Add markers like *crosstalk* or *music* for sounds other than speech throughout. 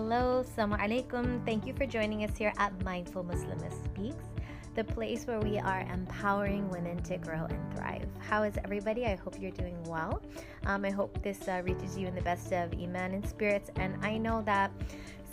Hello, Assalamu alaikum. Thank you for joining us here at Mindful Muslimah Speaks, the place where we are empowering women to grow and thrive. How is everybody? I hope you're doing well. Um, I hope this uh, reaches you in the best of Iman and spirits. And I know that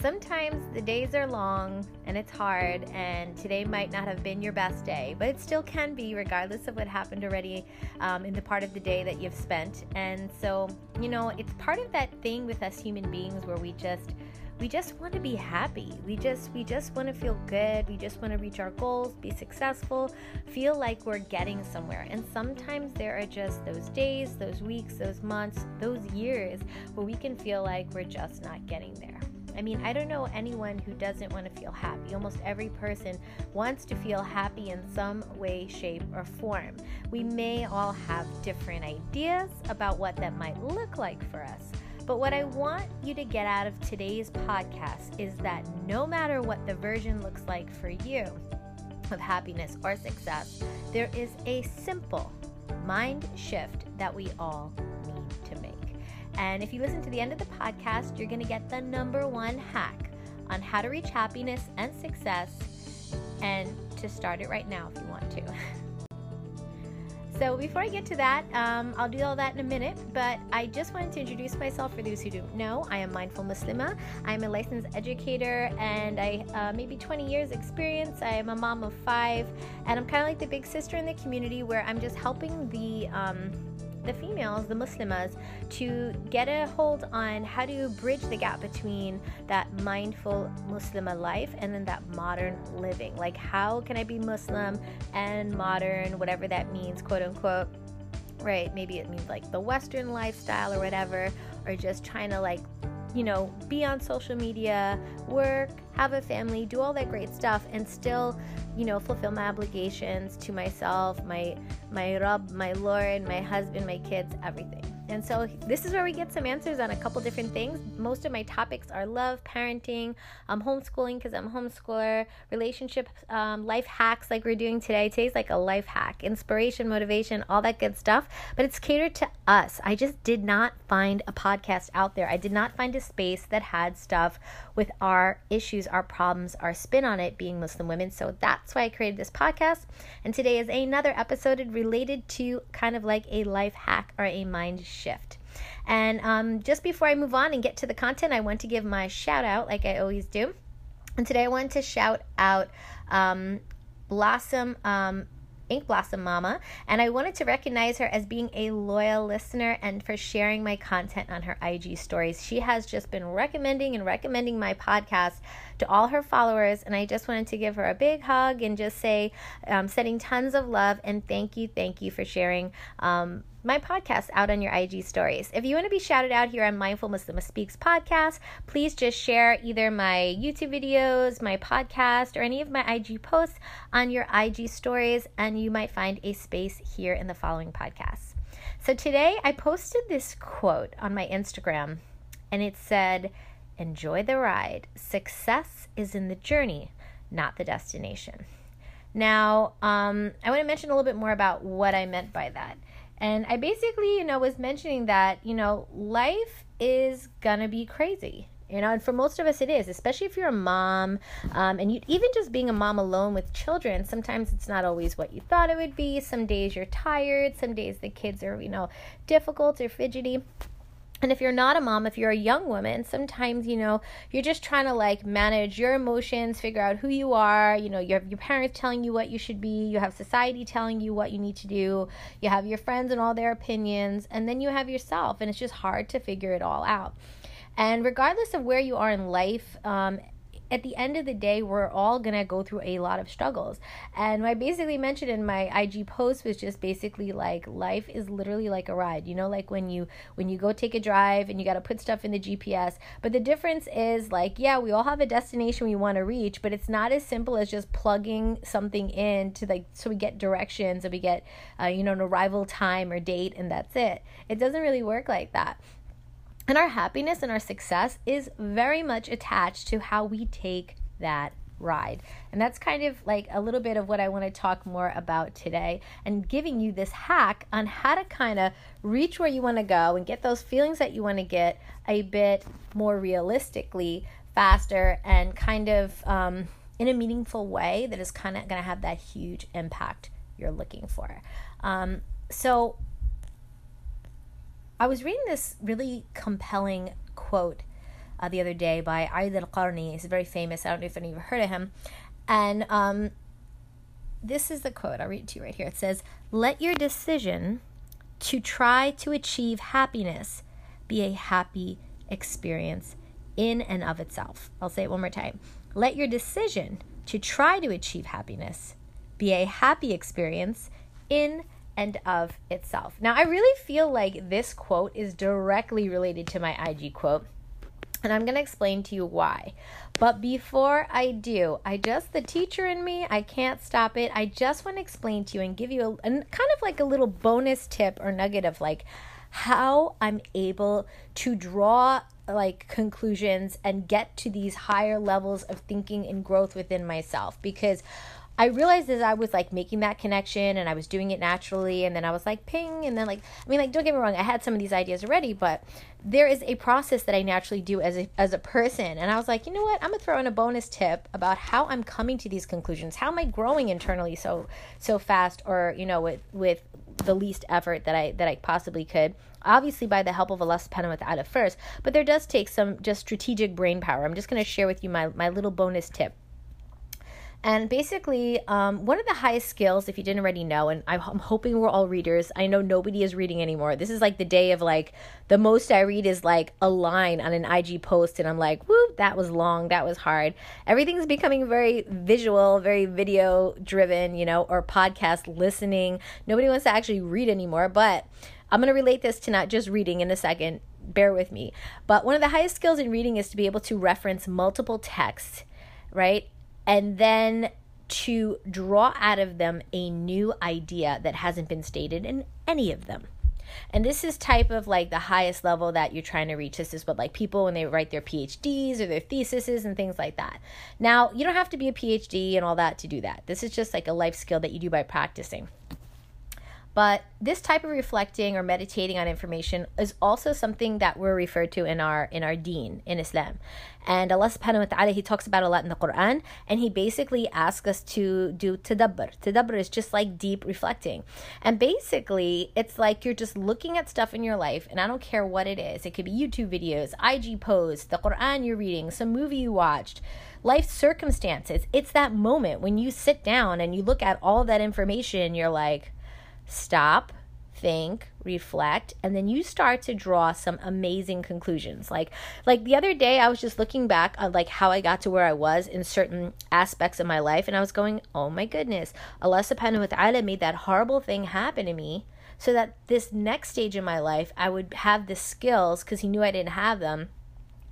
sometimes the days are long and it's hard, and today might not have been your best day, but it still can be, regardless of what happened already um, in the part of the day that you've spent. And so, you know, it's part of that thing with us human beings where we just we just want to be happy we just we just want to feel good we just want to reach our goals be successful feel like we're getting somewhere and sometimes there are just those days those weeks those months those years where we can feel like we're just not getting there I mean, I don't know anyone who doesn't want to feel happy. Almost every person wants to feel happy in some way, shape, or form. We may all have different ideas about what that might look like for us. But what I want you to get out of today's podcast is that no matter what the version looks like for you of happiness or success, there is a simple mind shift that we all need to make. And if you listen to the end of the podcast, you're going to get the number one hack on how to reach happiness and success and to start it right now if you want to. *laughs* So, before I get to that, um, I'll do all that in a minute, but I just wanted to introduce myself for those who don't know. I am Mindful Muslimah. I'm a licensed educator and I uh, maybe 20 years experience. I am a mom of five, and I'm kind of like the big sister in the community where I'm just helping the um, the females, the Muslimas, to get a hold on how to bridge the gap between that mindful Muslimah life and then that modern living. Like, how can I be Muslim and modern, whatever that means, quote unquote? Right? Maybe it means like the Western lifestyle or whatever, or just trying to like you know, be on social media, work, have a family, do all that great stuff, and still, you know, fulfill my obligations to myself, my my Rabb, my Lord, my husband, my kids, everything. And so this is where we get some answers on a couple different things. Most of my topics are love, parenting, um, homeschooling because I'm a homeschooler, relationship, um, life hacks like we're doing today. Today's like a life hack, inspiration, motivation, all that good stuff. But it's catered to us. I just did not find a podcast out there. I did not find a space that had stuff with our issues, our problems, our spin on it being Muslim women. So that's why I created this podcast. And today is another episode related to kind of like a life hack or a mind shift. And um, just before I move on and get to the content, I want to give my shout out, like I always do. And today I want to shout out um, Blossom um, Ink Blossom Mama, and I wanted to recognize her as being a loyal listener and for sharing my content on her IG stories. She has just been recommending and recommending my podcast to all her followers, and I just wanted to give her a big hug and just say, um, sending tons of love and thank you, thank you for sharing. Um, my podcast out on your IG stories. If you want to be shouted out here on Mindful Muslimah Speaks podcast, please just share either my YouTube videos, my podcast, or any of my IG posts on your IG stories, and you might find a space here in the following podcasts. So today I posted this quote on my Instagram, and it said, Enjoy the ride. Success is in the journey, not the destination. Now, um, I want to mention a little bit more about what I meant by that. And I basically, you know, was mentioning that, you know, life is gonna be crazy. You know, and for most of us, it is, especially if you're a mom, um, and you even just being a mom alone with children. Sometimes it's not always what you thought it would be. Some days you're tired. Some days the kids are, you know, difficult or fidgety and if you're not a mom, if you're a young woman, sometimes, you know, you're just trying to like manage your emotions, figure out who you are. You know, you have your parents telling you what you should be, you have society telling you what you need to do, you have your friends and all their opinions, and then you have yourself. And it's just hard to figure it all out. And regardless of where you are in life, um, at the end of the day, we're all gonna go through a lot of struggles. And what I basically mentioned in my IG post was just basically like life is literally like a ride. You know, like when you when you go take a drive and you gotta put stuff in the GPS. But the difference is like, yeah, we all have a destination we want to reach, but it's not as simple as just plugging something in to like so we get directions and we get uh, you know an arrival time or date and that's it. It doesn't really work like that. And our happiness and our success is very much attached to how we take that ride. And that's kind of like a little bit of what I want to talk more about today and giving you this hack on how to kind of reach where you want to go and get those feelings that you want to get a bit more realistically faster and kind of um, in a meaningful way that is kind of going to have that huge impact you're looking for. Um, so I was reading this really compelling quote uh, the other day by Aid al Qarni. He's very famous. I don't know if any of you heard of him. And um, this is the quote. I'll read it to you right here. It says, Let your decision to try to achieve happiness be a happy experience in and of itself. I'll say it one more time. Let your decision to try to achieve happiness be a happy experience in and of itself. Now, I really feel like this quote is directly related to my IG quote, and I'm going to explain to you why. But before I do, I just, the teacher in me, I can't stop it. I just want to explain to you and give you a, a kind of like a little bonus tip or nugget of like how I'm able to draw like conclusions and get to these higher levels of thinking and growth within myself because I realized as I was like making that connection and I was doing it naturally and then I was like ping and then like I mean like don't get me wrong I had some of these ideas already but there is a process that I naturally do as a as a person. And I was like you know what? I'm gonna throw in a bonus tip about how I'm coming to these conclusions. How am I growing internally so so fast or you know with with the least effort that I that I possibly could? Obviously by the help of Allah subhanahu wa ta'ala first but there does take some just strategic brain power. I'm just going to share with you my my little bonus tip and basically, um, one of the highest skills, if you didn't already know, and I'm, I'm, hoping we're all readers. I know nobody is reading anymore. This is like the day of like the most I read is like a line on an IG post, and I'm like, whoop, that was long, that was hard. Everything's becoming very visual, very video driven, you know, or podcast listening. Nobody wants to actually read anymore, but I'm going to relate this to not just reading in a second. Bear with me. But one of the highest skills in reading is to be able to reference multiple texts, right? And then to draw out of them a new idea that hasn't been stated in any of them. And this is type of like the highest level that you're trying to reach. This is what like people when they write their PhDs or their theses and things like that. Now, you don't have to be a PhD and all that to do that. This is just like a life skill that you do by practicing. But this type of reflecting or meditating on information is also something that we're referred to in our in our deen in Islam. And Allah subhanahu wa ta'ala he talks about a lot in the Quran and he basically asks us to do tadabbur. Tadabbur is just like deep reflecting. And basically it's like you're just looking at stuff in your life and I don't care what it is. It could be YouTube videos, IG posts, the Quran you're reading, some movie you watched life circumstances. It's that moment when you sit down and you look at all that information, and you're like, stop, think, reflect, and then you start to draw some amazing conclusions. Like like the other day I was just looking back on like how I got to where I was in certain aspects of my life and I was going, "Oh my goodness, Allah subhanahu wa ta'ala made that horrible thing happen to me." So that this next stage in my life, I would have the skills because he knew I didn't have them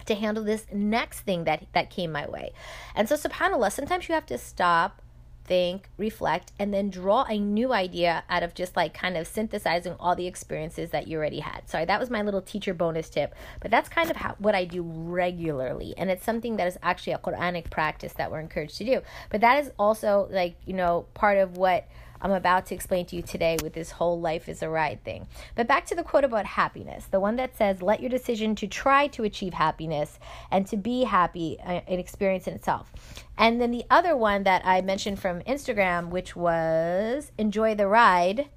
to handle this next thing that that came my way. And so subhanallah, sometimes you have to stop think, reflect, and then draw a new idea out of just like kind of synthesizing all the experiences that you already had. Sorry, that was my little teacher bonus tip, but that's kind of how, what I do regularly. And it's something that is actually a Quranic practice that we're encouraged to do. But that is also like, you know, part of what I'm about to explain to you today with this whole life is a ride thing. But back to the quote about happiness, the one that says, let your decision to try to achieve happiness and to be happy uh, an experience in itself. And then the other one that I mentioned from Instagram, which was enjoy the ride.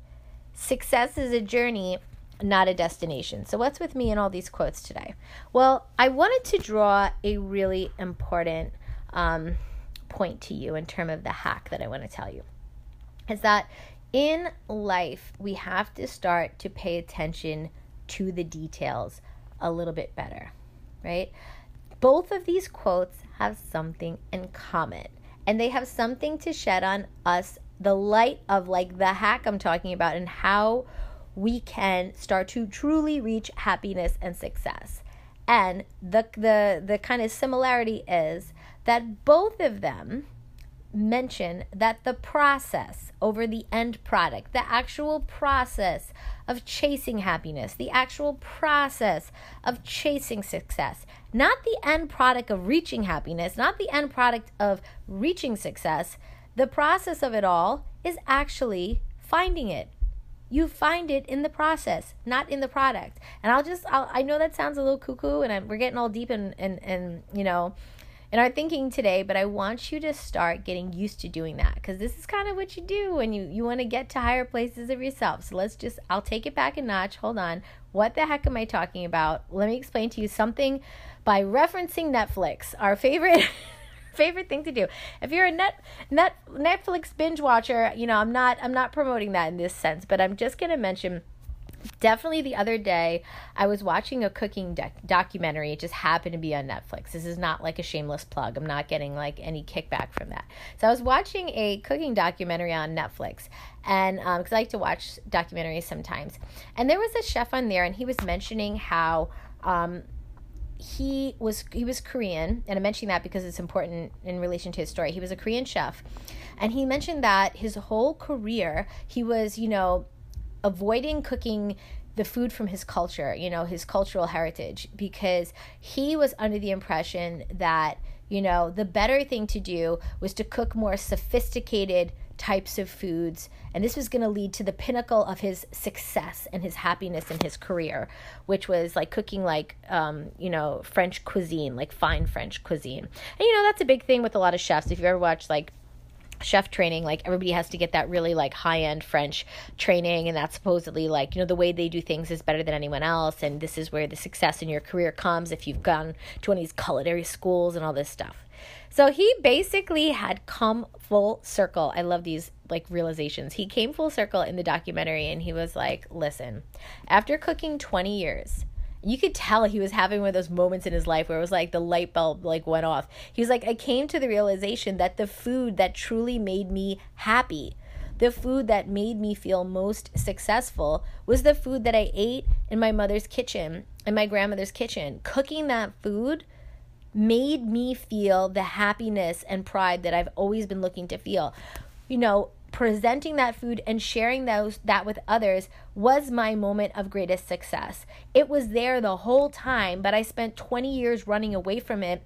Success is a journey, not a destination. So, what's with me in all these quotes today? Well, I wanted to draw a really important um, point to you in terms of the hack that I want to tell you is that in life, we have to start to pay attention to the details a little bit better, right? Both of these quotes have something in common, and they have something to shed on us the light of like the hack I'm talking about and how we can start to truly reach happiness and success. And the the the kind of similarity is that both of them mention that the process over the end product, the actual process of chasing happiness, the actual process of chasing success, not the end product of reaching happiness, not the end product of reaching success, the process of it all is actually finding it, You find it in the process, not in the product. And I'll just, I'll, I know that sounds a little cuckoo, and I'm, we're getting all deep and and and you know, in our thinking today. But I want you to start getting used to doing that because this is kind of what you do when you you want to get to higher places of yourself. So let's just, I'll take it back a notch. Hold on, what the heck am I talking about? Let me explain to you something by referencing Netflix, our favorite. *laughs* favorite thing to do. If you're a net, net Netflix binge watcher, you know, I'm not I'm not promoting that in this sense, but I'm just going to mention definitely the other day i was watching a cooking doc- documentary. It just happened to be on netflix. This is not like a shameless plug. I'm not getting like any kickback from that. So i was watching a cooking documentary on netflix and because um, i like to watch documentaries sometimes. And there was a chef on there and he was mentioning how um, he was he was Korean, and I'm mentioning that because it's important in relation to his story. He was a Korean chef, and he mentioned that his whole career he was, you know, avoiding cooking the food from his culture, you know, his cultural heritage, because he was under the impression that you know the better thing to do was to cook more sophisticated types of foods. And this was going to lead to the pinnacle of his success and his happiness in his career, which was like cooking like, um, you know, French cuisine, like fine French cuisine. And, you know, that's a big thing with a lot of chefs. If you ever watch like chef training like everybody has to get that really like high end french training and that's supposedly like you know the way they do things is better than anyone else and this is where the success in your career comes if you've gone to one of these culinary schools and all this stuff so he basically had come full circle. I love these like realizations. He came full circle in the documentary and he was like, listen, after cooking 20 years, you could tell he was having one of those moments in his life where it was like the light bulb like went off. He was like, I came to the realization that the food that truly made me happy, the food that made me feel most successful was the food that I ate in my mother's kitchen, in my grandmother's kitchen. Cooking that food made me feel the happiness and pride that I've always been looking to feel. You know, presenting that food and sharing those that with others was my moment of greatest success. It was there the whole time, but I spent 20 years running away from it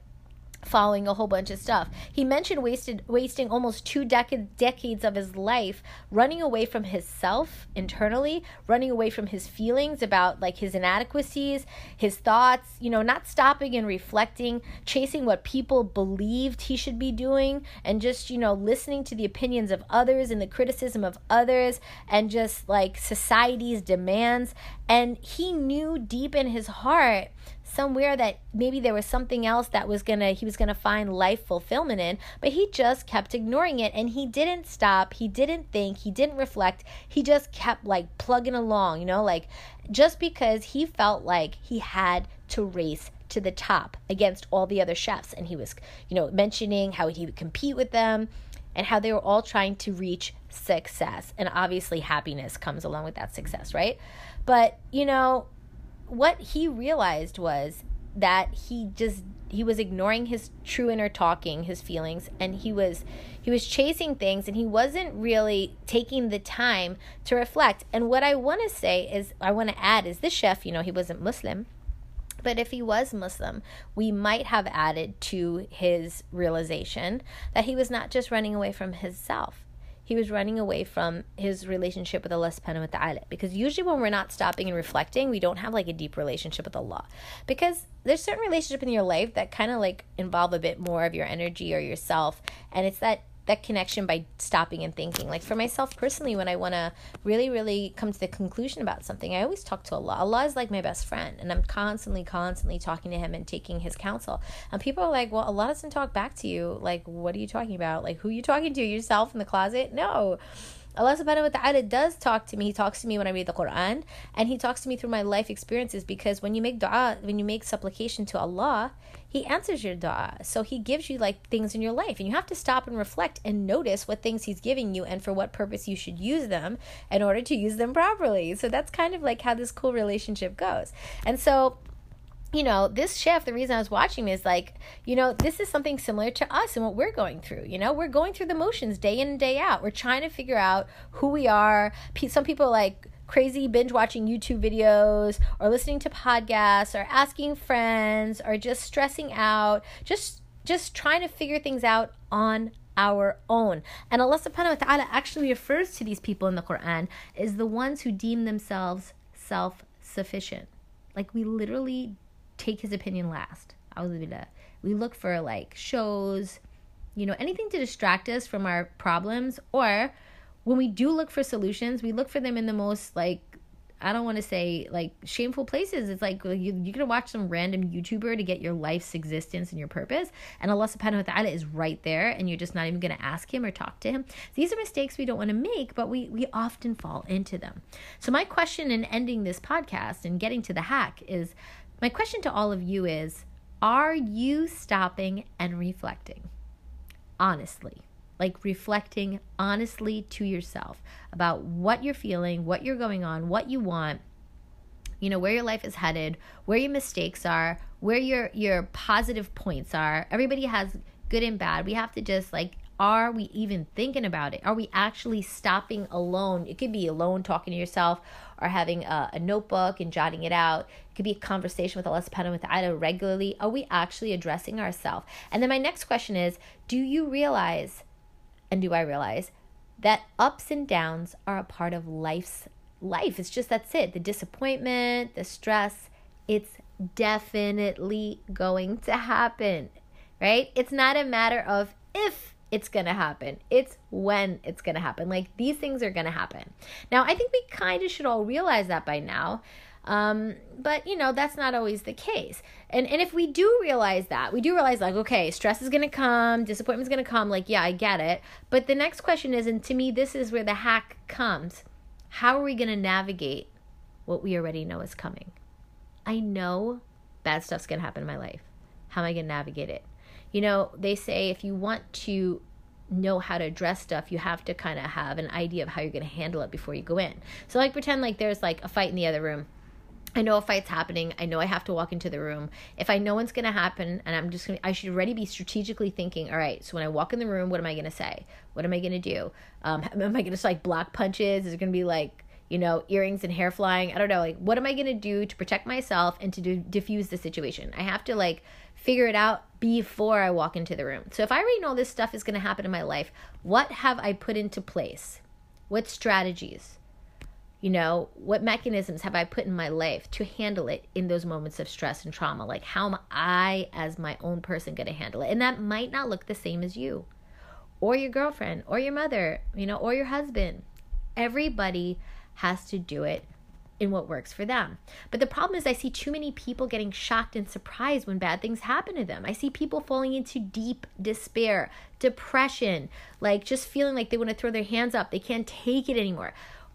following a whole bunch of stuff. He mentioned wasted wasting almost two decades decades of his life running away from his self internally, running away from his feelings about like his inadequacies, his thoughts, you know, not stopping and reflecting, chasing what people believed he should be doing and just, you know, listening to the opinions of others and the criticism of others and just like society's demands and he knew deep in his heart somewhere that maybe there was something else that was gonna he was gonna find life fulfillment in but he just kept ignoring it and he didn't stop he didn't think he didn't reflect he just kept like plugging along you know like just because he felt like he had to race to the top against all the other chefs and he was you know mentioning how he would compete with them and how they were all trying to reach success and obviously happiness comes along with that success right? But you know what he realized was that he just he was ignoring his true inner talking his feelings and he was he was chasing things and he wasn't really taking the time to reflect. And what i want to say is i want to add is this chef you know he wasn't muslim but if he was Muslim, we might have added to his realization that he was not just running away from himself, he was running away from his relationship with Allah subhanahu wa ta'ala. Because usually when we're not stopping and reflecting, we don't have like a deep relationship with Allah. Because there's certain relationship in your life that kind of like involve a bit more of your energy or yourself. And it's that that connection by stopping and thinking. Like for myself personally, when I want to really, really come to the conclusion about something, I always talk to Allah. Allah is like my best friend, and I'm constantly, constantly talking to Him and taking His counsel. And people are like, "Well, Allah doesn't talk back to you. Like, what are you talking about? Like, who are you talking to? Yourself in the closet? No." Allah subhanahu wa ta'ala does talk to me. He talks to me when I read the Quran and He talks to me through my life experiences because when you make dua, when you make supplication to Allah, He answers your dua. So He gives you like things in your life and you have to stop and reflect and notice what things He's giving you and for what purpose you should use them in order to use them properly. So that's kind of like how this cool relationship goes. And so you know, this chef, the reason I was watching is like, you know, this is something similar to us and what we're going through. You know, we're going through the motions day in and day out. We're trying to figure out who we are. Some people like crazy binge watching YouTube videos or listening to podcasts or asking friends or just stressing out, just just trying to figure things out on our own. And Allah subhanahu wa ta'ala actually refers to these people in the Quran as the ones who deem themselves self sufficient. Like we literally take his opinion last. We look for like shows, you know, anything to distract us from our problems. Or when we do look for solutions, we look for them in the most like I don't want to say like shameful places. It's like you, you're gonna watch some random YouTuber to get your life's existence and your purpose, and Allah subhanahu wa ta'ala is right there, and you're just not even gonna ask him or talk to him. These are mistakes we don't want to make, but we, we often fall into them. So, my question in ending this podcast and getting to the hack is my question to all of you is Are you stopping and reflecting? Honestly like reflecting honestly to yourself about what you're feeling, what you're going on, what you want, you know, where your life is headed, where your mistakes are, where your your positive points are. Everybody has good and bad. We have to just like are we even thinking about it? Are we actually stopping alone? It could be alone talking to yourself or having a, a notebook and jotting it out. It could be a conversation with subhanahu wa ta'ala regularly. Are we actually addressing ourselves? And then my next question is Do you realize and do I realize that ups and downs are a part of life's life. It's just that's it. The disappointment, the stress, it's definitely going to happen, right? It's not a matter of if it's going to happen. It's when it's going to happen. Like these things are going to happen. Now, I think we kind of should all realize that by now. Um, but you know, that's not always the case. And and if we do realize that, we do realize like, okay, stress is gonna come, disappointment's gonna come, like, yeah, I get it. But the next question is, and to me, this is where the hack comes. How are we gonna navigate what we already know is coming? I know bad stuff's gonna happen in my life. How am I gonna navigate it? You know, they say if you want to know how to address stuff, you have to kind of have an idea of how you're going to handle it before you go in. So, like, pretend like there's like a fight in the other room I know a fight's happening. I know I have to walk into the room. If I know what's going to happen and I'm just going to, I should already be strategically thinking, all right, so when I walk in the room, what am I going to say? What am I going to do? Um, *laughs* am I going to like block punches? Is it going to be like, you know, earrings and hair flying? I don't know. Like, what am I going to do to protect myself and to do, diffuse the situation? I have to like figure it out before I walk into the room. So if I already know this stuff is going to happen in my life, what have I put into place? What strategies? you know what mechanisms have i put in my life to handle it in those moments of stress and trauma like how am i as my own person going to handle it and that might not look the same as you or your girlfriend or your mother you know or your husband everybody has to do it in what works for them. But the problem is, I see too many people getting shocked and surprised when bad things happen to them. I see people falling into deep despair, depression, like just feeling like they want to throw their hands up, they can't take it anymore.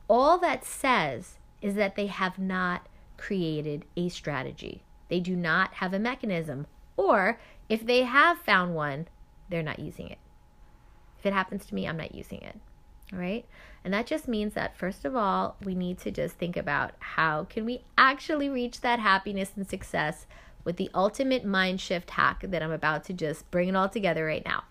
All that says is that they have not created a strategy. They do not have a mechanism. Or if they have found one, they're not using it. If it happens to me, I'm not using it. All right? And that just means that first of all, we need to just think about how can we actually reach that happiness and success with the ultimate mind shift hack that I'm about to just bring it all together right now.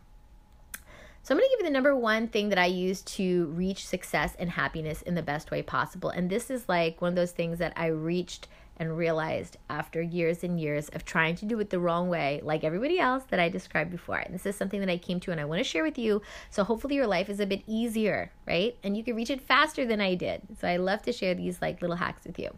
So I'm going to give you the number one thing that I use to reach success and happiness in the best way possible. And this is like one of those things that I reached and realized after years and years of trying to do it the wrong way, like everybody else that I described before. And this is something that I came to and I want to share with you. So hopefully your life is a bit easier, right? And you can reach it faster than I did. So I love to share these like little hacks with you.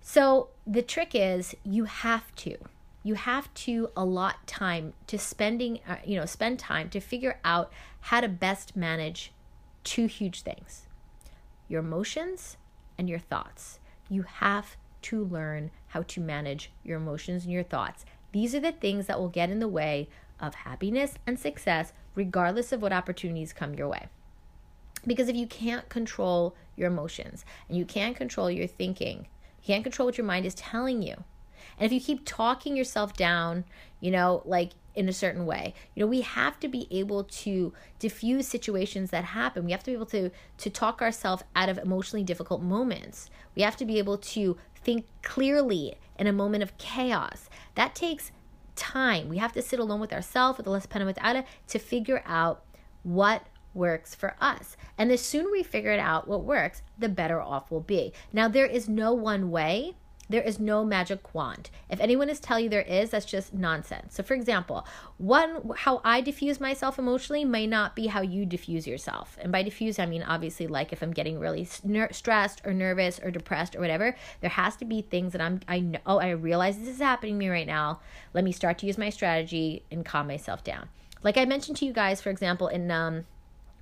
So the trick is you have to you have to allot time to spending uh, you know spend time to figure out how to best manage two huge things your emotions and your thoughts you have to learn how to manage your emotions and your thoughts these are the things that will get in the way of happiness and success regardless of what opportunities come your way because if you can't control your emotions and you can't control your thinking you can't control what your mind is telling you and if you keep talking yourself down, you know, like in a certain way, you know, we have to be able to diffuse situations that happen. We have to be able to to talk ourselves out of emotionally difficult moments. We have to be able to think clearly in a moment of chaos. That takes time. We have to sit alone with ourselves, with Allah subhanahu wa ta'ala, to figure out what works for us. And the sooner we figure it out what works, the better off we'll be. Now, there is no one way There is no magic wand. If anyone is telling you there is, that's just nonsense. So, for example, one how I diffuse myself emotionally may not be how you diffuse yourself. And by diffuse, I mean obviously like if I'm getting really ner- stressed or nervous or depressed or whatever, there has to be things that I'm I know oh, I realize this is happening to me right now. Let me start to use my strategy and calm myself down. Like I mentioned to you guys, for example, in um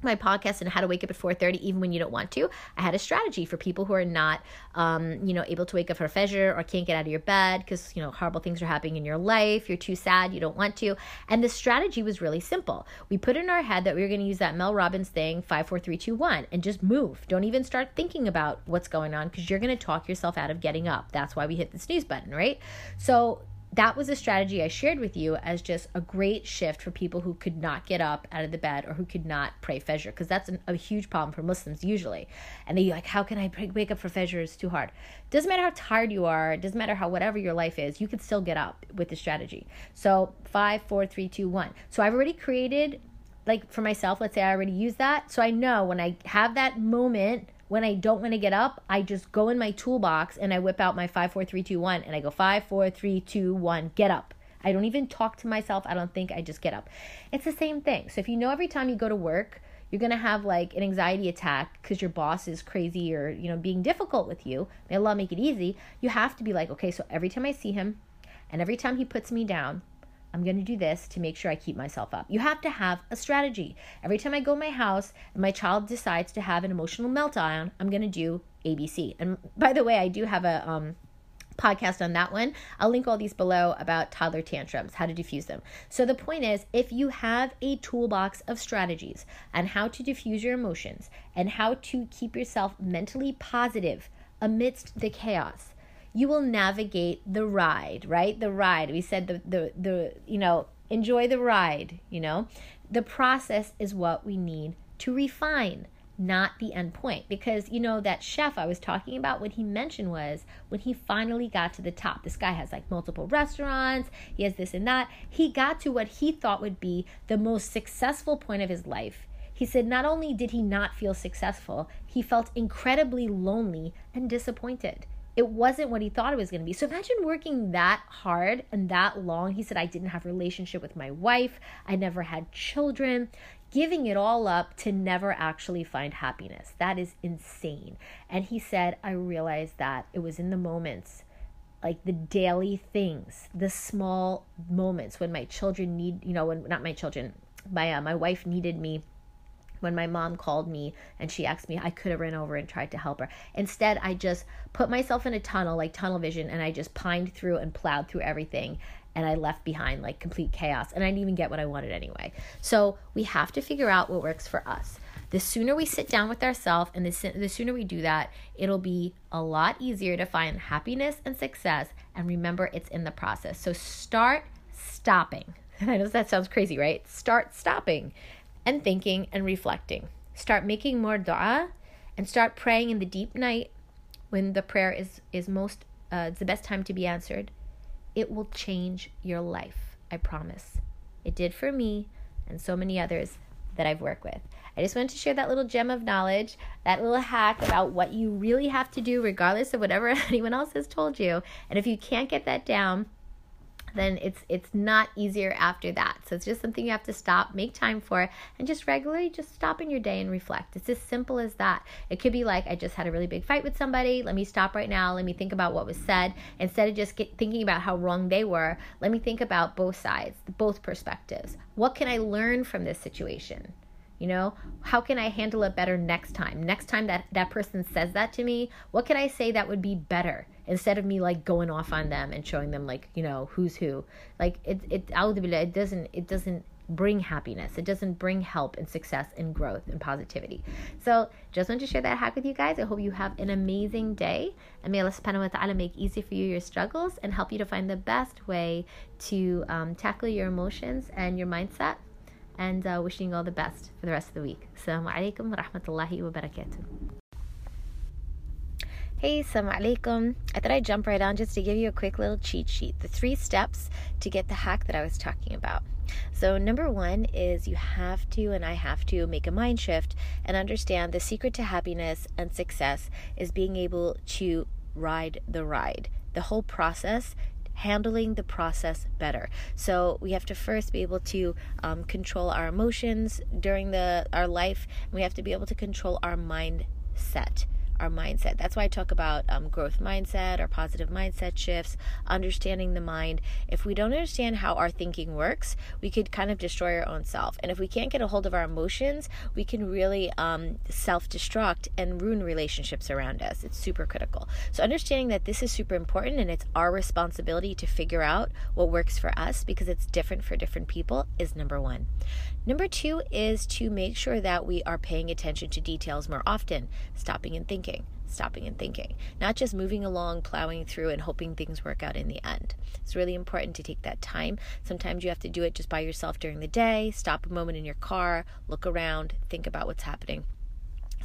my podcast and how to wake up at 4.30 even when you don't want to i had a strategy for people who are not um, you know able to wake up for fajr or can't get out of your bed because you know horrible things are happening in your life you're too sad you don't want to. And the strategy was really simple. We put in our head that we were going to use that mel robbins thing 54321 and just move. Don't even start thinking about what's going on because you're going to talk yourself out of getting up. That's why we hit the snooze button right? So that was a strategy I shared with you as just a great shift for people who could not get up out of the bed or who could not pray Fajr, because that's an, a huge problem for Muslims usually. And they like, how can I wake up for Fajr? It's too hard. Doesn't matter how tired you are. Doesn't matter how whatever your life is. You could still get up with the strategy. So five, four, three, two, one. So I've already created, like for myself. Let's say I already use that. So I know when I have that moment when I don't want to get up, I just go in my toolbox and I whip out my five, four, three, two, one, and I go five, four, three, two, one, get up. I don't even talk to myself. I don't think I just get up. It's the same thing. So if you know every time you go to work, you're gonna have like an anxiety attack because your boss is crazy or you know being difficult with you. May Allah make it easy. You have to be like, okay, so every time I see him, and every time he puts me down, I'm going to do this to make sure I keep myself up. You have to have a strategy. Every time I go my house and my child decides to have an emotional meltdown, I'm going to do ABC. And by the way, I do have a um, podcast on that one. I'll link all these below about toddler tantrums, how to diffuse them. So the point is, if you have a toolbox of strategies on how to diffuse your emotions and how to keep yourself mentally positive amidst the chaos, you will navigate the ride, right? The ride. We said the the the you know, enjoy the ride, you know? The process is what we need to refine, not the end point. Because you know that chef I was talking about what he mentioned was when he finally got to the top. This guy has like multiple restaurants, he has this and that. He got to what he thought would be the most successful point of his life. He said not only did he not feel successful, he felt incredibly lonely and disappointed it wasn't what he thought it was going to be. So imagine working that hard and that long. He said I didn't have relationship with my wife. I never had children. Giving it all up to never actually find happiness. That is insane. And he said I realized that it was in the moments like the daily things, the small moments when my children need, you know, when not my children, my uh, my wife needed me when my mom called me and she asked me, I could have ran over and tried to help her. Instead, I just put myself in a tunnel, like tunnel vision, and I just pined through and plowed through everything. And I left behind like complete chaos. And I didn't even get what I wanted anyway. So we have to figure out what works for us. The sooner we sit down with ourselves and the, the sooner we do that, it'll be a lot easier to find happiness and success. And remember, it's in the process. So start stopping. *laughs* I know that sounds crazy, right? Start stopping and thinking and reflecting. Start making more dua and start praying in the deep night when the prayer is, is most, uh, it's the best time to be answered. It will change your life. I promise. It did for me and so many others that I've worked with. I just wanted to share that little gem of knowledge, that little hack about what you really have to do, regardless of whatever *laughs* anyone else has told you. And if you can't get that down, then it's it's not easier after that. So it's just something you have to stop, make time for, and just regularly just stop in your day and reflect. It's as simple as that. It could be like I just had a really big fight with somebody. Let me stop right now. Let me think about what was said instead of just get, thinking about how wrong they were. Let me think about both sides, both perspectives. What can I learn from this situation? You know, how can I handle it better next time? Next time that that person says that to me, what can I say that would be better instead of me like going off on them and showing them like, you know, who's who. Like it it it doesn't it doesn't bring happiness. It doesn't bring help and success and growth and positivity. So just want to share that hack with you guys. I hope you have an amazing day. And may Allah subhanahu wa ta'ala make easy for you your struggles and help you to find the best way to um, tackle your emotions and your mindset and uh, wishing you all the best for the rest of the week. Assalamu alaikum wa rahmatullahi wa barakatuh. Hey, assalamu alaikum. I thought I'd jump right on just to give you a quick little cheat sheet. The three steps to get the hack that I was talking about. So, number one is you have to, and I have to, make a mind shift and understand the secret to happiness and success is being able to ride the ride the whole process handling the process better. So we have to first be able to um, control our emotions during the our life. And we have to be able to control our mindset our mindset. That's why I talk about um, growth mindset or positive mindset shifts, understanding the mind. If we don't understand how our thinking works, we could kind of destroy our own self. And if we can't get a hold of our emotions, we can really um, self destruct and ruin relationships around us. It's super critical. So, understanding that this is super important and it's our responsibility to figure out what works for us because it's different for different people is number one. Number two is to make sure that we are paying attention to details more often, stopping and thinking, stopping and thinking, not just moving along, plowing through, and hoping things work out in the end. It's really important to take that time. Sometimes you have to do it just by yourself during the day, stop a moment in your car, look around, think about what's happening.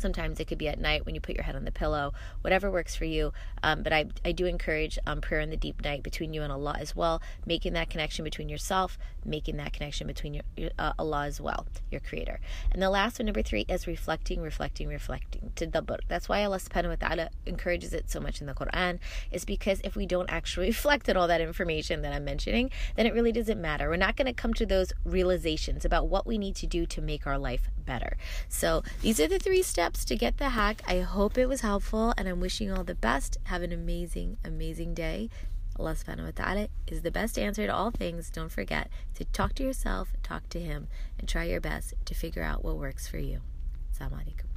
Sometimes it could be at night when you put your head on the pillow, whatever works for you. Um, but I, I do encourage um, prayer in the deep night between you and Allah as well, making that connection between yourself, making that connection between your, uh, Allah as well, your creator. And the last one, number three, is reflecting, reflecting, reflecting. Tadabbur. That's why Allah subhanahu wa ta'ala encourages it so much in the Quran, is because if we don't actually *laughs* reflect on all that information that I'm mentioning, then it really doesn't matter. We're not going to come to those realizations about what we need to do to make our life better. So these are the three steps to get the hack. I hope it was helpful and I'm wishing you all the best. Have an amazing, amazing day. Allah subhanahu wa ta'ala is the best answer to all things. Don't forget to talk to yourself, talk to Him, and try your best to figure out what works for you. Assalamu alaikum.